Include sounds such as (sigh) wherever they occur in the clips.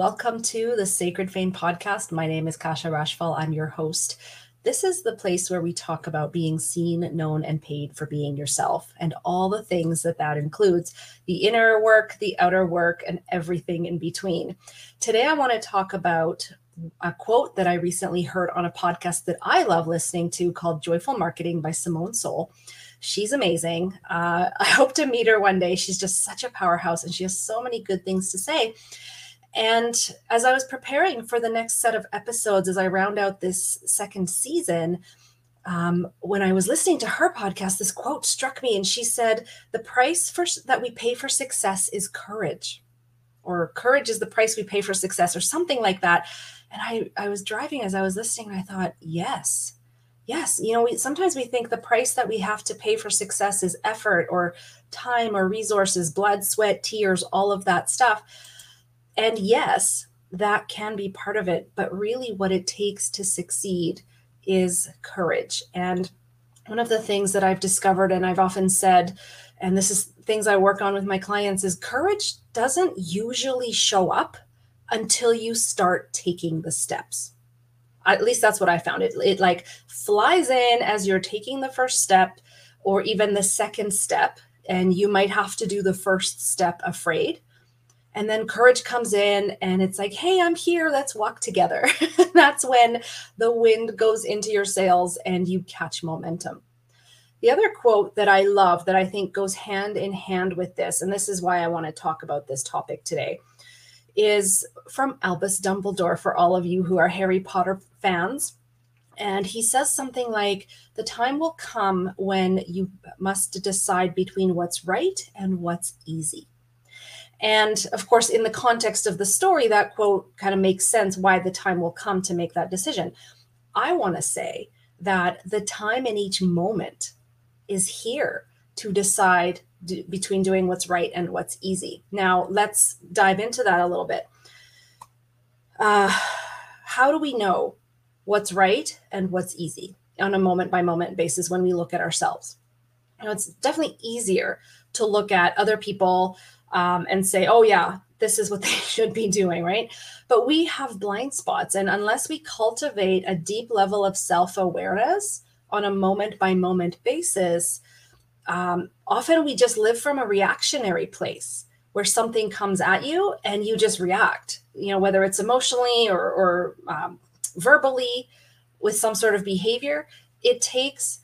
Welcome to the Sacred Fame podcast. My name is Kasha Rashfal. I'm your host. This is the place where we talk about being seen, known, and paid for being yourself and all the things that that includes the inner work, the outer work, and everything in between. Today, I want to talk about a quote that I recently heard on a podcast that I love listening to called Joyful Marketing by Simone Seol She's amazing. Uh, (laughs) I hope to meet her one day. She's just such a powerhouse and she has so many good things to say. And as I was preparing for the next set of episodes, as I round out this second season, um, when I was listening to her podcast, this quote struck me, and she said, "The price for that we pay for success is courage, or courage is the price we pay for success, or something like that." And I, I was driving as I was listening, and I thought, "Yes, yes." You know, we sometimes we think the price that we have to pay for success is effort, or time, or resources, blood, sweat, tears, all of that stuff and yes, that can be part of it, but really what it takes to succeed is courage. And one of the things that I've discovered and I've often said, and this is things I work on with my clients, is courage doesn't usually show up until you start taking the steps. At least that's what I found. It, it like flies in as you're taking the first step or even the second step, and you might have to do the first step afraid and then courage comes in and it's like hey i'm here. Let's walk together. (laughs) That's when the wind goes into your sails and you catch momentum. The other quote that i love that i think goes hand in hand with this and this is why i want to talk about this topic today is from albus dumbledore for all of you who are harry potter fans. And he says something like the time will come when you must decide between what's right and what's easy and of course, in the context of the story, that quote kind of makes sense why the time will come to make that decision. I want to say that the time in each moment is here to decide d- between doing what's right and what's easy. Now, let's dive into that a little bit. Uh, how do we know what's right and what's easy on a moment by moment basis when we look at ourselves? You know, it's definitely easier to look at other people um, and say, oh, yeah, this is what (laughs) they should be doing, right? But we have blind spots. And unless we cultivate a deep level of self awareness on a moment by moment basis, um, often we just live from a reactionary place where something comes at you and you just react, you know, whether it's emotionally or, or um, verbally with some sort of behavior. It takes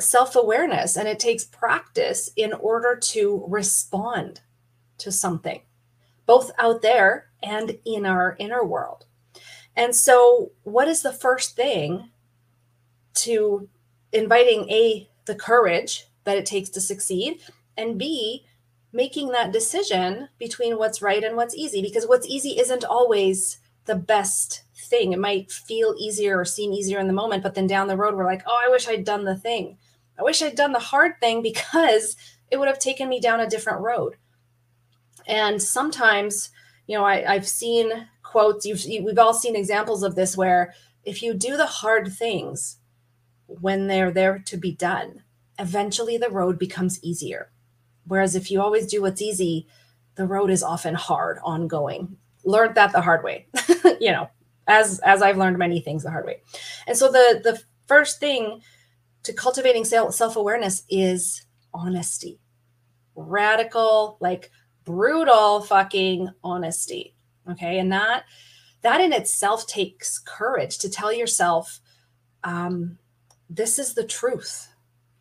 self awareness and it takes practice in order to respond to something, both out there and in our inner world. And so, what is the first thing to inviting A, the courage that it takes to succeed, and B, making that decision between what's right and what's easy? Because what's easy isn't always the best thing. It might feel easier or seem easier in the moment, but then down the road, we're like, oh, I wish I'd done the thing. I wish I'd done the hard thing (laughs) because it would have taken me down a different road. And sometimes, you know, I, have seen quotes, you've, you, we've all seen examples of this where if you do the hard things when they're there to be done, eventually the road becomes easier. Whereas if you always do what's easy, the road is often hard, ongoing. Learned that the hard way, (laughs) you know, as as I've learned many things the hard way. And so the the first thing to cultivating self awareness is honesty, radical, like brutal fucking honesty. Okay. And that, that in itself takes courage to tell yourself, um, this is the truth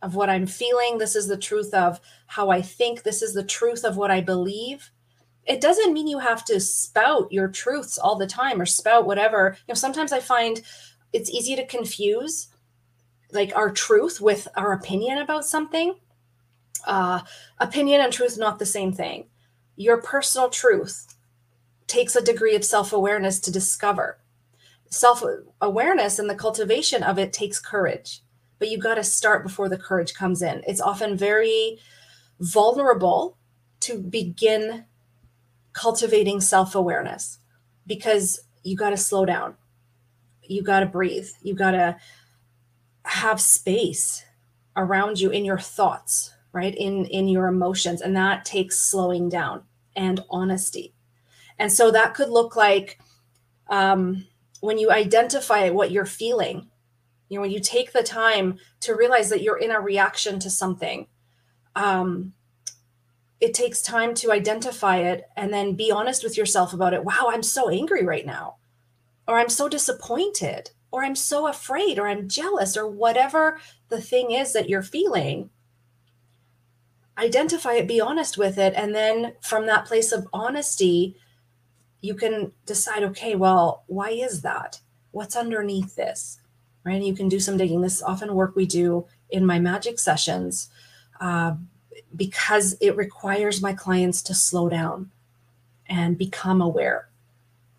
of what I'm feeling. This is the truth of how I think. This is the truth of what I believe. It doesn't mean you have to spout your truths all the time or spout whatever. You know, sometimes I find it's easy to confuse like our truth with our opinion about something. Uh, opinion and truth not the same thing your personal truth takes a degree of self awareness to discover. Self awareness and the cultivation of it takes courage, but you got to start before the courage comes in. It's often very vulnerable to begin cultivating self awareness because you got to slow down. You got to breathe. You got to have space around you in your thoughts, right? In in your emotions and that takes slowing down and honesty. And so that could look like um, when you identify what you're feeling, you know, when you take the time to realize that you're in a reaction to something, um, it takes time to identify it and then be honest with yourself about it. Wow, I'm so angry right now, or I'm so disappointed, or I'm so afraid, or I'm jealous, or whatever the thing is that you're feeling. Identify it, be honest with it. And then from that place of honesty, you can decide okay, well, why is that? What's underneath this? Right. And you can do some digging. This is often work we do in my magic sessions uh, because it requires my clients to slow down and become aware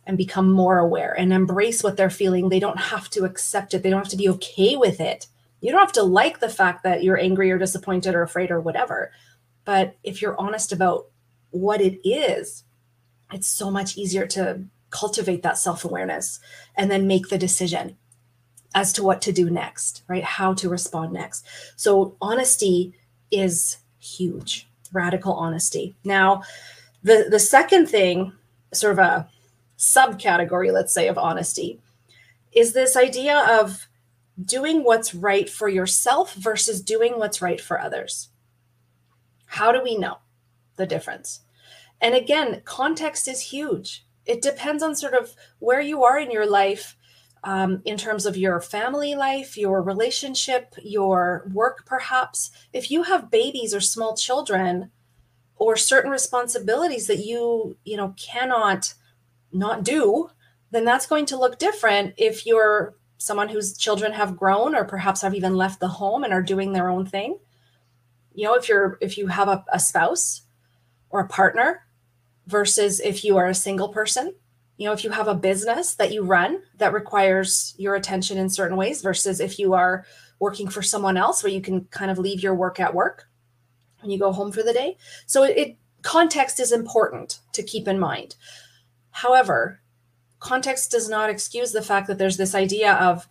and become more aware and embrace what they're feeling. They don't have to accept it, they don't have to be okay with it. You don't have to like the fact that you're angry or disappointed or afraid or whatever. But if you're honest about what it is, it's so much easier to cultivate that self awareness and then make the decision as to what to do next, right? How to respond next. So, honesty is huge, radical honesty. Now, the, the second thing, sort of a subcategory, let's say, of honesty, is this idea of doing what's right for yourself versus doing what's right for others. How do we know the difference? And again, context is huge. It depends on sort of where you are in your life um, in terms of your family life, your relationship, your work, perhaps. If you have babies or small children or certain responsibilities that you, you know, cannot not do, then that's going to look different if you're someone whose children have grown or perhaps have even left the home and are doing their own thing. You know, if you're if you have a, a spouse or a partner versus if you are a single person, you know, if you have a business that you run that requires your attention in certain ways versus if you are working for someone else where you can kind of leave your work at work when you go home for the day. So it, it context is important to keep in mind. However, context does not excuse the fact that there's this idea of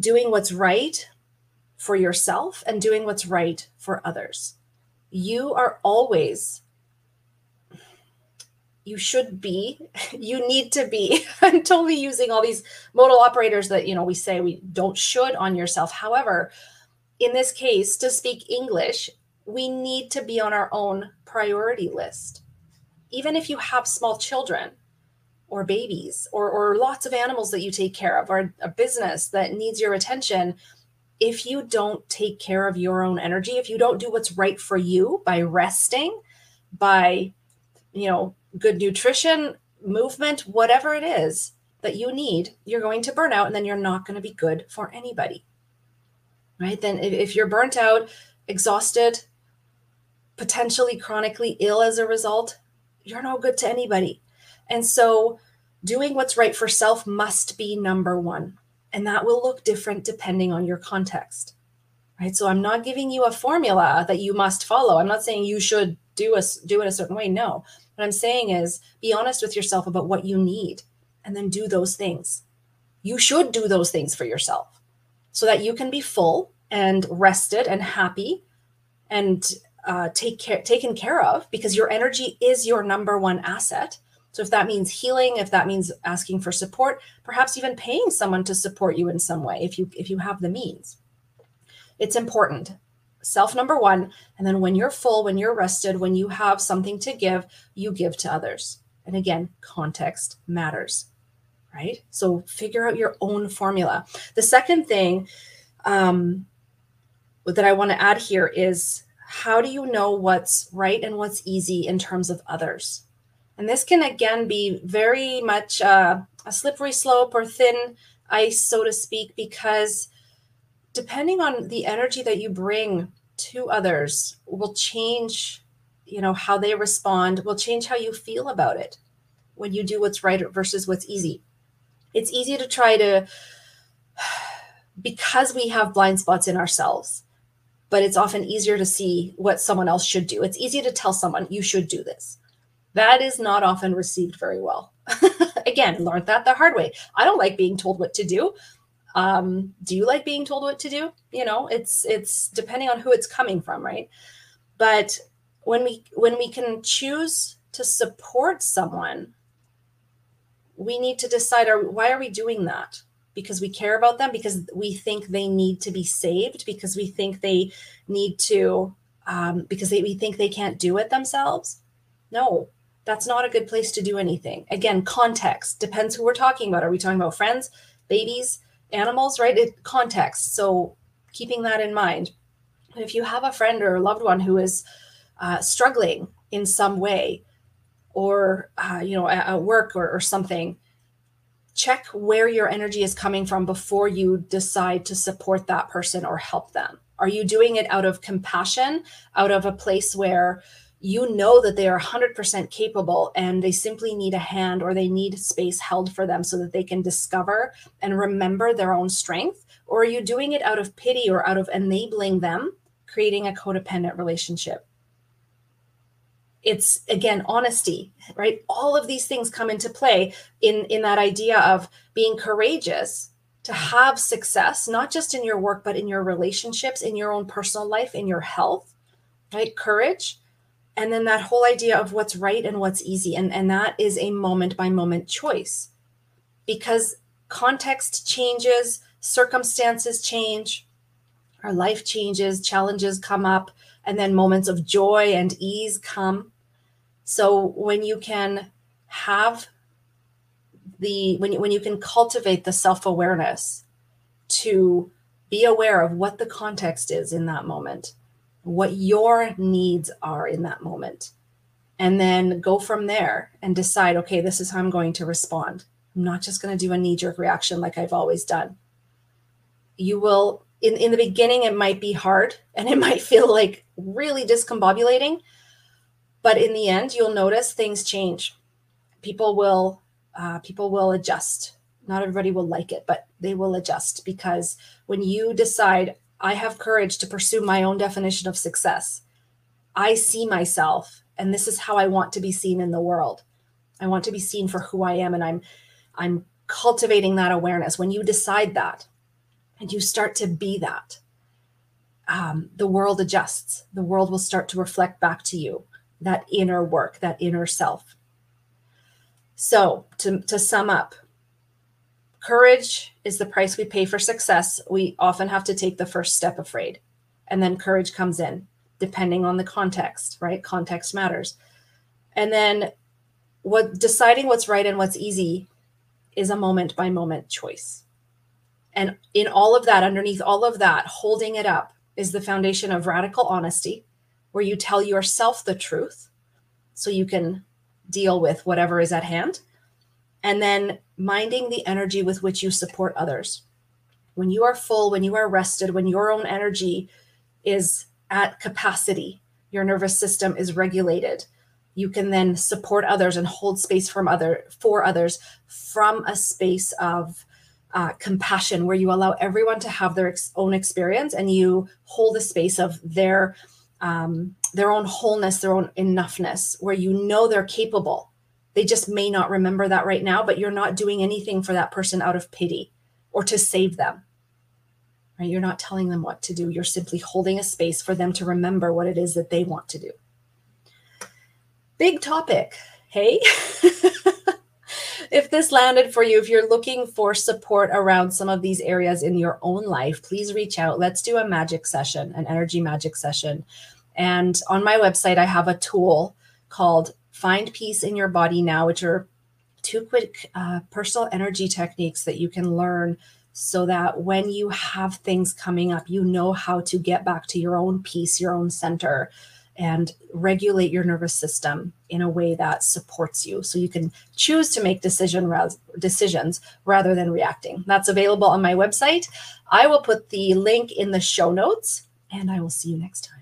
doing what's right for yourself and doing what's right for others. You are always, you should be, (laughs) you need to be. (laughs) I'm totally using all these modal operators that, you know, we say we don't should on yourself. However, in this case, to speak English, we need to be on our own priority list. Even if you have small children, or babies or, or lots of animals that you take care of or a business that needs your attention if you don't take care of your own energy if you don't do what's right for you by resting by you know good nutrition movement whatever it is that you need you're going to burn out and then you're not going to be good for anybody right? Then if, if you're burnt out exhausted potentially chronically ill as a result you're no good to anybody and so doing what's right for self must be number one. And that will look different depending on your context. Right. So I'm not giving you a formula that you must follow. I'm not saying you should do a, do it a certain way. No. What I'm saying is be honest with yourself about what you need and then do those things. You should do those things for yourself so that you can be full and rested and happy and uh, take care taken care of because your energy is your number one asset so if that means healing, if that means asking for support, perhaps even paying someone to support you in some way if you if you have the means. It's important. Self number 1, and then when you're full, when you're rested, when you have something to give, you give to others. And again, context matters. Right? So figure out your own formula. The second thing um, that I want to add here is how do you know what's right and what's easy in terms of others? And this can again be very much uh, a slippery slope or thin ice, so to speak, because depending on the energy that you bring to others will change, you know, how they respond, will change how you feel about it when you do what's right versus what's easy. It's easy to try to, (sighs) because we have blind spots in ourselves, but it's often easier to see what someone else should do. It's easy to tell someone, you should do this that is not often received very well. (laughs) Again, learned that the hard way. I don't like being told what to do. Um, do you like being told what to do? You know, it's it's depending on who it's coming from, right? But when we when we can choose to support someone we need to decide are why are we doing that? Because we care about them, because we think they need to be saved, because we think they need to, um, because they, we think they can't do it themselves. No, that's not a good place to do anything. Again, context depends who we're talking about. Are we talking about friends, babies, animals, right? It, context. So keeping that in mind. If you have a friend or a loved one who is uh, struggling in some way, or uh, you know at, at work or, or something, check where your energy is coming from before you decide to support that person or help them. Are you doing it out of compassion, out of a place where you know that they are 100% capable and they simply need a hand or they need space held for them so that they can discover and remember their own strength? Or are you doing it out of pity or out of enabling them, creating a codependent relationship? It's again honesty, right? All of these things come into play in, in that idea of being courageous to have success, not just in your work, but in your relationships, in your own personal life, in your health, right? Courage and then that whole idea of what's right and what's easy. And and that is a moment by moment choice. Because context changes circumstances change our life changes challenges come up and then moments of joy and ease come. So when you can have the when you, when you can cultivate the self-awareness to be aware of what the context is in that moment what your needs are in that moment. And then go from there and decide, okay, this is how I'm going to respond. I'm not just going to do a knee jerk reaction like I've always done. You will, in, in the beginning, it might be hard (laughs) and it might feel like really discombobulating. But in the end, you'll notice things change. People will, uh, people will adjust. Not everybody will like it, but they will adjust because when you decide, I have courage to pursue my own definition of success. I see myself and this is how I want to be seen in the world. I want to be seen for who I am and I'm I'm cultivating that awareness. When you decide that and you start to be that, um, the world adjusts. The world will start to reflect back to you that inner work, that inner self. So, to, to sum up, Courage is the price we pay for success. We often have to take the first step afraid, and then courage comes in, depending on the context, right? Context matters. And then what deciding what's right and what's easy is a moment by moment choice. And in all of that, underneath all of that, holding it up is the foundation of radical honesty, where you tell yourself the truth so you can deal with whatever is at hand and then minding the energy with which you support others. When you are full, when you are rested, when your own energy is at capacity, your nervous system is regulated. You can then support others and hold space from other for others from a space of uh, compassion, where you allow everyone to have their ex- own experience and you hold a space of their um, their own wholeness, their own enoughness, where you know they're capable they just may not remember that right now, but you're not doing anything for that person out of pity or to save them. Right? You're not telling them what to do. You're simply holding a space for them to remember what it is that they want to do. Big topic. Hey. (laughs) if this landed for you, if you're looking for support around some of these areas in your own life, please reach out. Let's do a magic session, an energy magic session. And on my website, I have a tool called Find Peace in Your Body Now, which are two quick uh, personal energy techniques that you can learn so that when you have things coming up, you know how to get back to your own peace, your own center, and regulate your nervous system in a way that supports you so you can choose to make decision decisions rather than reacting. That's available on my website. I will put the link in the show notes and I will see you next time.